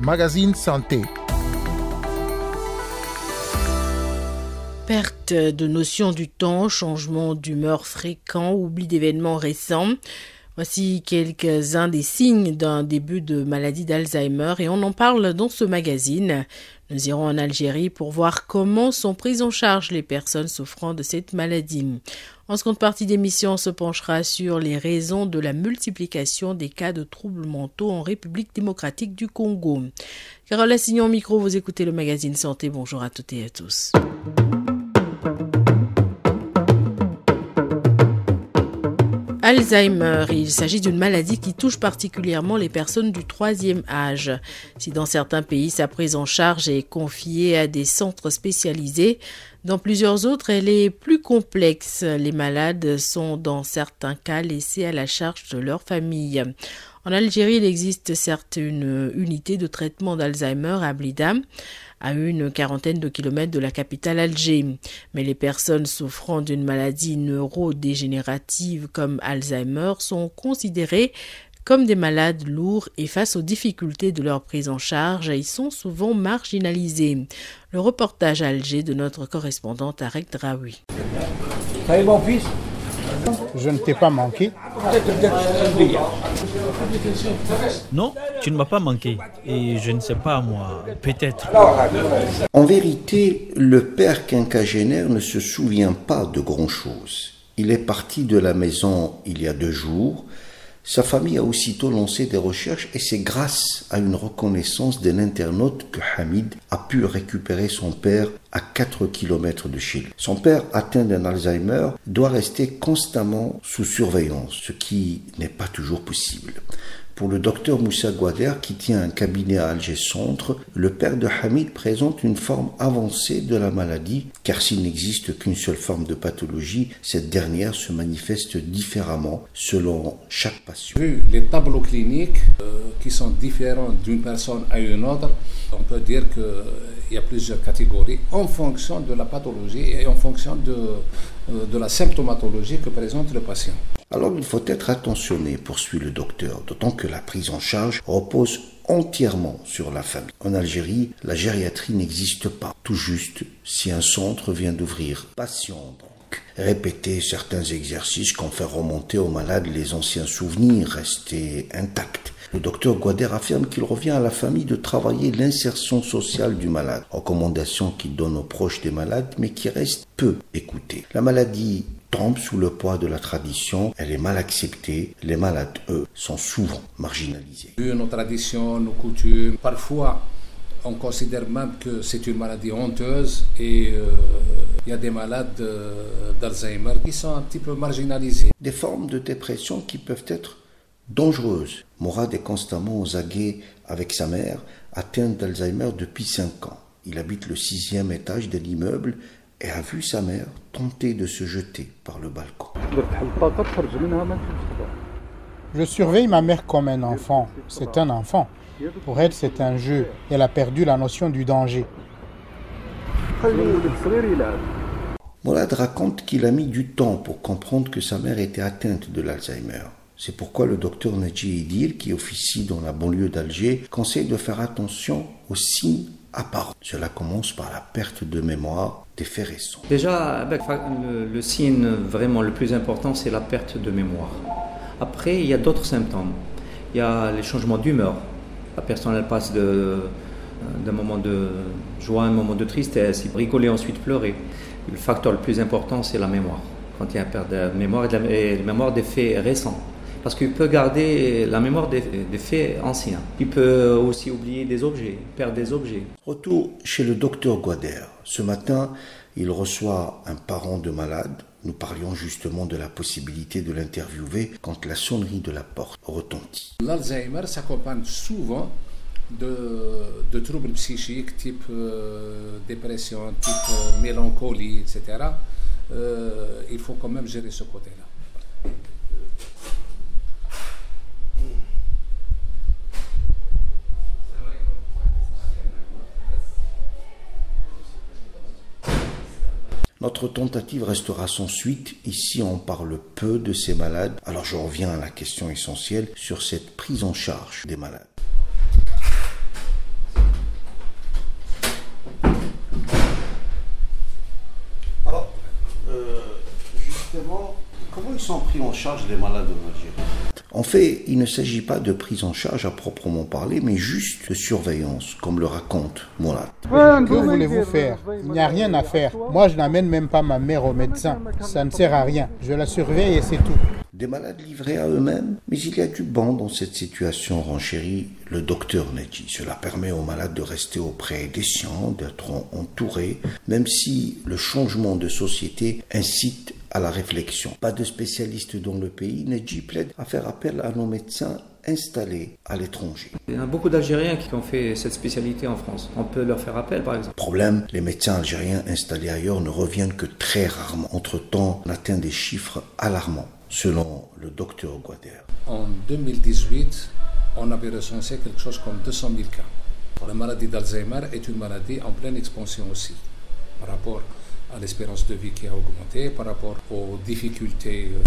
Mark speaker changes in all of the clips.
Speaker 1: Magazine Santé.
Speaker 2: Perte de notion du temps, changement d'humeur fréquent, oubli d'événements récents. Voici quelques-uns des signes d'un début de maladie d'Alzheimer et on en parle dans ce magazine. Nous irons en Algérie pour voir comment sont prises en charge les personnes souffrant de cette maladie. En seconde partie d'émission, on se penchera sur les raisons de la multiplication des cas de troubles mentaux en République démocratique du Congo. Carole Assignon micro, vous écoutez le magazine Santé. Bonjour à toutes et à tous. Alzheimer, il s'agit d'une maladie qui touche particulièrement les personnes du troisième âge. Si dans certains pays sa prise en charge est confiée à des centres spécialisés, dans plusieurs autres elle est plus complexe. Les malades sont dans certains cas laissés à la charge de leur famille. En Algérie, il existe certes une unité de traitement d'Alzheimer à Blida à une quarantaine de kilomètres de la capitale Alger. Mais les personnes souffrant d'une maladie neurodégénérative comme Alzheimer sont considérées comme des malades lourds et face aux difficultés de leur prise en charge, ils sont souvent marginalisés. Le reportage à Alger de notre correspondante Arek Draoui.
Speaker 3: mon fils?
Speaker 4: Je ne t'ai pas manqué.
Speaker 5: Non, tu ne m'as pas manqué. Et je ne sais pas, moi, peut-être.
Speaker 6: En vérité, le père quinquagénaire ne se souvient pas de grand-chose. Il est parti de la maison il y a deux jours. Sa famille a aussitôt lancé des recherches et c'est grâce à une reconnaissance d'un internaute que Hamid a pu récupérer son père à 4 km de lui. Son père, atteint d'un Alzheimer, doit rester constamment sous surveillance, ce qui n'est pas toujours possible. Pour le docteur Moussa Guader, qui tient un cabinet à Alger Centre, le père de Hamid présente une forme avancée de la maladie, car s'il n'existe qu'une seule forme de pathologie, cette dernière se manifeste différemment selon chaque patient.
Speaker 3: Vu les tableaux cliniques euh, qui sont différents d'une personne à une autre, on peut dire qu'il y a plusieurs catégories en fonction de la pathologie et en fonction de, euh, de la symptomatologie que présente le patient.
Speaker 6: Alors il faut être attentionné, poursuit le docteur, d'autant que la prise en charge repose entièrement sur la famille. En Algérie, la gériatrie n'existe pas, tout juste si un centre vient d'ouvrir. Patient donc. Répéter certains exercices qu'on fait remonter aux malades les anciens souvenirs, rester intacts. Le docteur Guader affirme qu'il revient à la famille de travailler l'insertion sociale du malade, recommandation qu'il donne aux proches des malades mais qui reste peu écoutée. La maladie tombe sous le poids de la tradition, elle est mal acceptée, les malades, eux, sont souvent marginalisés.
Speaker 3: Nos traditions, nos coutumes, parfois on considère même que c'est une maladie honteuse et euh, il y a des malades euh, d'Alzheimer qui sont un petit peu marginalisés.
Speaker 6: Des formes de dépression qui peuvent être dangereuses. Morad est constamment aux aguets avec sa mère, atteinte d'Alzheimer depuis 5 ans. Il habite le sixième étage de l'immeuble et a vu sa mère tenter de se jeter par le balcon.
Speaker 4: Je surveille ma mère comme un enfant. C'est un enfant. Pour elle, c'est un jeu. Elle a perdu la notion du danger.
Speaker 6: Mourad raconte qu'il a mis du temps pour comprendre que sa mère était atteinte de l'Alzheimer. C'est pourquoi le docteur Nadji Idil, qui officie dans la banlieue d'Alger, conseille de faire attention aux signes apparents. Cela commence par la perte de mémoire des faits récents.
Speaker 7: Déjà, le, le signe vraiment le plus important, c'est la perte de mémoire. Après, il y a d'autres symptômes. Il y a les changements d'humeur. La personne, passe d'un moment de joie à un moment de tristesse, il rigoler, ensuite pleurer. Le facteur le plus important, c'est la mémoire. Quand il y a une perte de mémoire et, de la, et mémoire des faits récents parce qu'il peut garder la mémoire des, faits anciens. Il peut aussi oublier des objets, perdre des objets.
Speaker 6: Retour chez le docteur Guader. Ce matin, il reçoit un parent de malade. Nous parlions justement de la possibilité de l'interviewer quand la sonnerie de la porte retentit.
Speaker 3: L'Alzheimer s'accompagne souvent de, troubles psychiques type euh, dépression, type euh, mélancolie, etc. Euh, il faut quand même gérer ce côté-là.
Speaker 6: Notre tentative restera sans suite. Ici, on parle peu de ces malades. Alors je reviens à la question essentielle sur cette prise en charge des malades. Alors, euh, justement, comment ils sont pris en charge les malades en Algérie en fait, il ne s'agit pas de prise en charge à proprement parler, mais juste de surveillance, comme le raconte Molat.
Speaker 4: Que voulez-vous faire? Il n'y a rien à faire. Moi, je n'amène même pas ma mère au médecin. Ça ne sert à rien. Je la surveille et c'est tout.
Speaker 6: Des malades livrés à eux-mêmes? Mais il y a du bon dans cette situation, renchérit le docteur Nedji. Cela permet aux malades de rester auprès des sciences, d'être entourés, même si le changement de société incite à la réflexion. Pas de spécialistes dans le pays, Nedji plaide à faire appel à nos médecins installés à l'étranger.
Speaker 7: Il y a beaucoup d'Algériens qui ont fait cette spécialité en France. On peut leur faire appel, par exemple.
Speaker 6: Problème, les médecins algériens installés ailleurs ne reviennent que très rarement. Entre-temps, on atteint des chiffres alarmants, selon le docteur Guader.
Speaker 3: En 2018, on avait recensé quelque chose comme 200 000 cas. La maladie d'Alzheimer est une maladie en pleine expansion aussi, par rapport à l'espérance de vie qui a augmenté, par rapport aux difficultés, euh,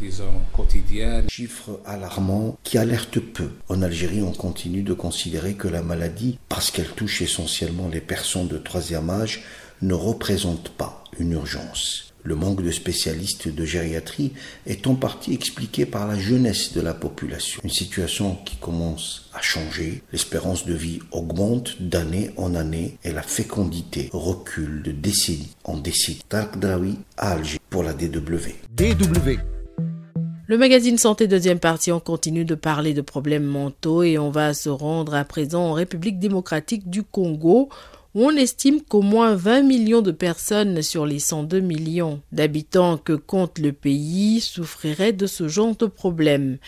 Speaker 3: disons, quotidiennes.
Speaker 6: Chiffres alarmants qui alertent peu. En Algérie, on continue de considérer que la maladie, parce qu'elle touche essentiellement les personnes de troisième âge, ne représente pas une urgence. Le manque de spécialistes de gériatrie est en partie expliqué par la jeunesse de la population. Une situation qui commence à changer. L'espérance de vie augmente d'année en année et la fécondité recule de décennie en décennie. Tark Draoui à Alger pour la DW.
Speaker 1: DW.
Speaker 2: Le magazine Santé deuxième partie, on continue de parler de problèmes mentaux et on va se rendre à présent en République démocratique du Congo on estime qu'au moins 20 millions de personnes sur les 102 millions d'habitants que compte le pays souffriraient de ce genre de problème.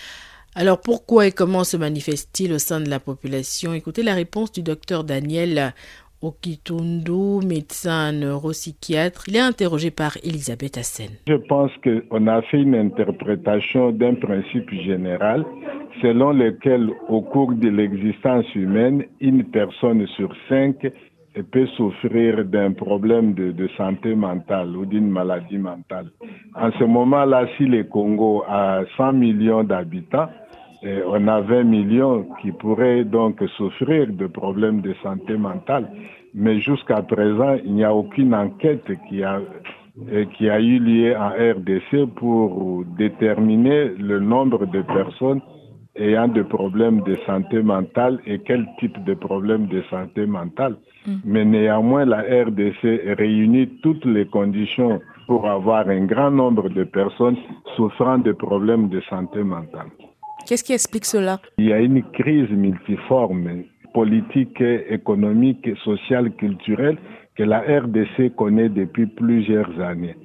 Speaker 2: Alors pourquoi et comment se manifeste-t-il au sein de la population? Écoutez la réponse du docteur Daniel Okitundu, médecin neuropsychiatre. Il est interrogé par Elisabeth Hassen.
Speaker 8: Je pense qu'on a fait une interprétation d'un principe général selon lequel au cours de l'existence humaine, une personne sur cinq peut souffrir d'un problème de, santé mentale ou d'une maladie mentale. En ce moment-là, si le Congo a 100 millions d'habitants, on a 20 millions qui pourraient donc souffrir de problèmes de santé mentale. Mais jusqu'à présent, il n'y a aucune enquête qui a, qui a eu lieu en RDC pour déterminer le nombre de personnes ayant des problèmes de santé mentale et quel type de problème de santé mentale. Mm. Mais néanmoins, la RDC réunit toutes les conditions pour avoir un grand nombre de personnes souffrant de problèmes de santé mentale.
Speaker 2: Qu'est-ce qui explique cela?
Speaker 8: Il y a une crise multiforme, politique, économique, sociale, culturelle, que la RDC connaît depuis plusieurs années.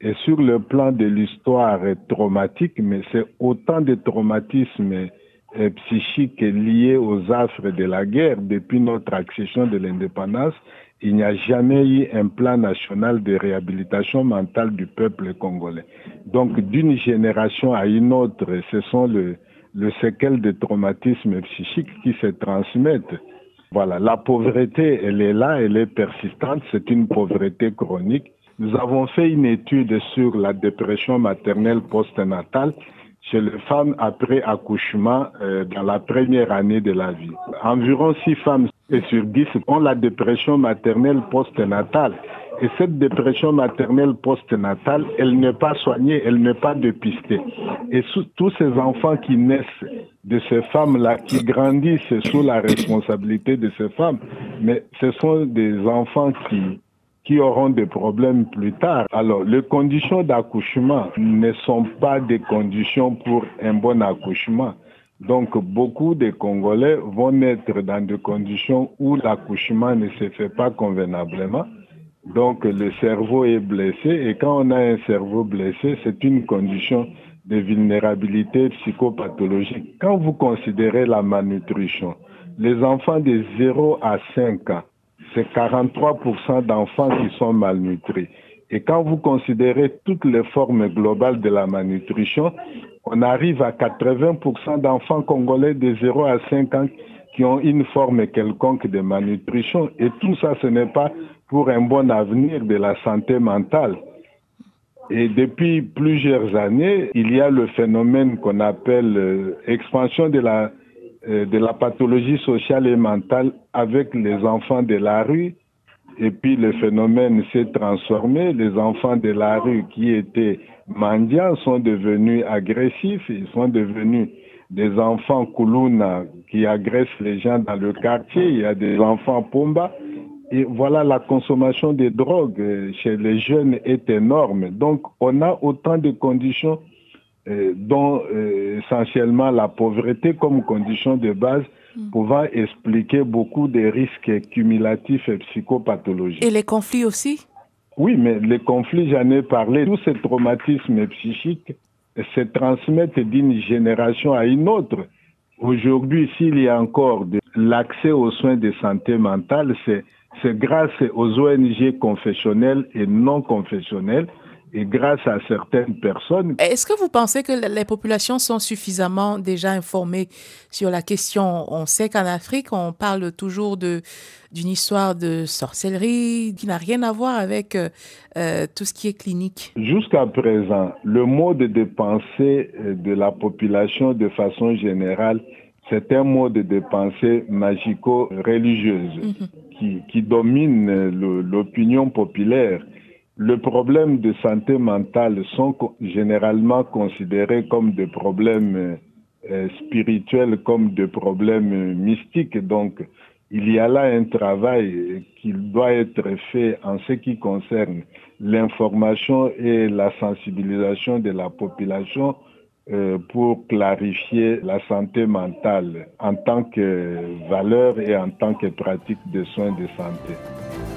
Speaker 8: Et sur le plan de l'histoire traumatique, mais c'est autant de traumatismes euh, psychiques liés aux affres de la guerre depuis notre accession de l'indépendance, il n'y a jamais eu un plan national de réhabilitation mentale du peuple congolais. Donc, d'une génération à une autre, ce sont le, le séquelles de traumatisme psychique qui se transmettent. Voilà, la pauvreté, elle est là, elle est persistante, c'est une pauvreté chronique nous avons fait une étude sur la dépression maternelle postnatale chez les femmes après accouchement euh, dans la première année de la vie. Environ 6 femmes sur 10 ont la dépression maternelle postnatale. Et cette dépression maternelle postnatale, elle n'est pas soignée, elle n'est pas dépistée. Et tous ces enfants qui naissent de ces femmes-là, qui grandissent sous la responsabilité de ces femmes, mais ce sont des enfants qui qui auront des problèmes plus tard. Alors, les conditions d'accouchement ne sont pas des conditions pour un bon accouchement. Donc, beaucoup de Congolais vont naître dans des conditions où l'accouchement ne se fait pas convenablement. Donc, le cerveau est blessé et quand on a un cerveau blessé, c'est une condition de vulnérabilité psychopathologique. Quand vous considérez la malnutrition, les enfants de 0 à 5 ans c'est 43% d'enfants qui sont malnutris. Et quand vous considérez toutes les formes globales de la malnutrition, on arrive à 80% d'enfants congolais de 0 à 5 ans qui ont une forme quelconque de malnutrition. Et tout ça, ce n'est pas pour un bon avenir de la santé mentale. Et depuis plusieurs années, il y a le phénomène qu'on appelle euh, expansion de la, de la pathologie sociale et mentale avec les enfants de la rue. Et puis le phénomène s'est transformé. Les enfants de la rue qui étaient mendiants sont devenus agressifs. Ils sont devenus des enfants Kuluna qui agressent les gens dans le quartier. Il y a des enfants Pumba et voilà, la consommation de drogue euh, chez les jeunes est énorme. Donc, on a autant de conditions, euh, dont euh, essentiellement la pauvreté comme condition de base, mm. pouvant expliquer beaucoup des risques cumulatifs et psychopathologiques.
Speaker 9: Et les conflits aussi?
Speaker 8: Oui, mais les conflits, j'en ai parlé. Tous ces traumatismes psychiques se transmettent d'une génération à une autre. Aujourd'hui, s'il y a encore de l'accès aux soins de santé mentale, c'est c'est grâce aux ONG confessionnelles et non confessionnelles et grâce à certaines personnes.
Speaker 9: Est-ce que vous pensez que les populations sont suffisamment déjà informées sur la question? On sait qu'en Afrique, on parle toujours de d'une histoire de sorcellerie qui n'a rien à voir avec euh, euh, tout ce qui est clinique.
Speaker 8: Jusqu'à présent, le mode de pensée euh, de la population de façon générale c'est un mode de pensée magico-religieuse mhm. qui, qui, domine l'opinion populaire. Le problème de santé mentale sont généralement considérés comme des problèmes euh, spirituels, comme des problèmes mystiques. Donc, il y a là un travail qui doit être fait en ce qui concerne l'information et la sensibilisation de la population euh, pour clarifier la santé mentale en tant que valeur et en tant que pratique de soins de santé.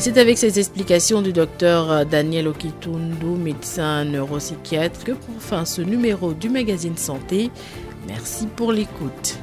Speaker 2: Et c'est avec ces explications du docteur Daniel Okitundu, médecin neuropsychiatre, que pour fin ce numéro du magazine Santé. Merci pour l'écoute.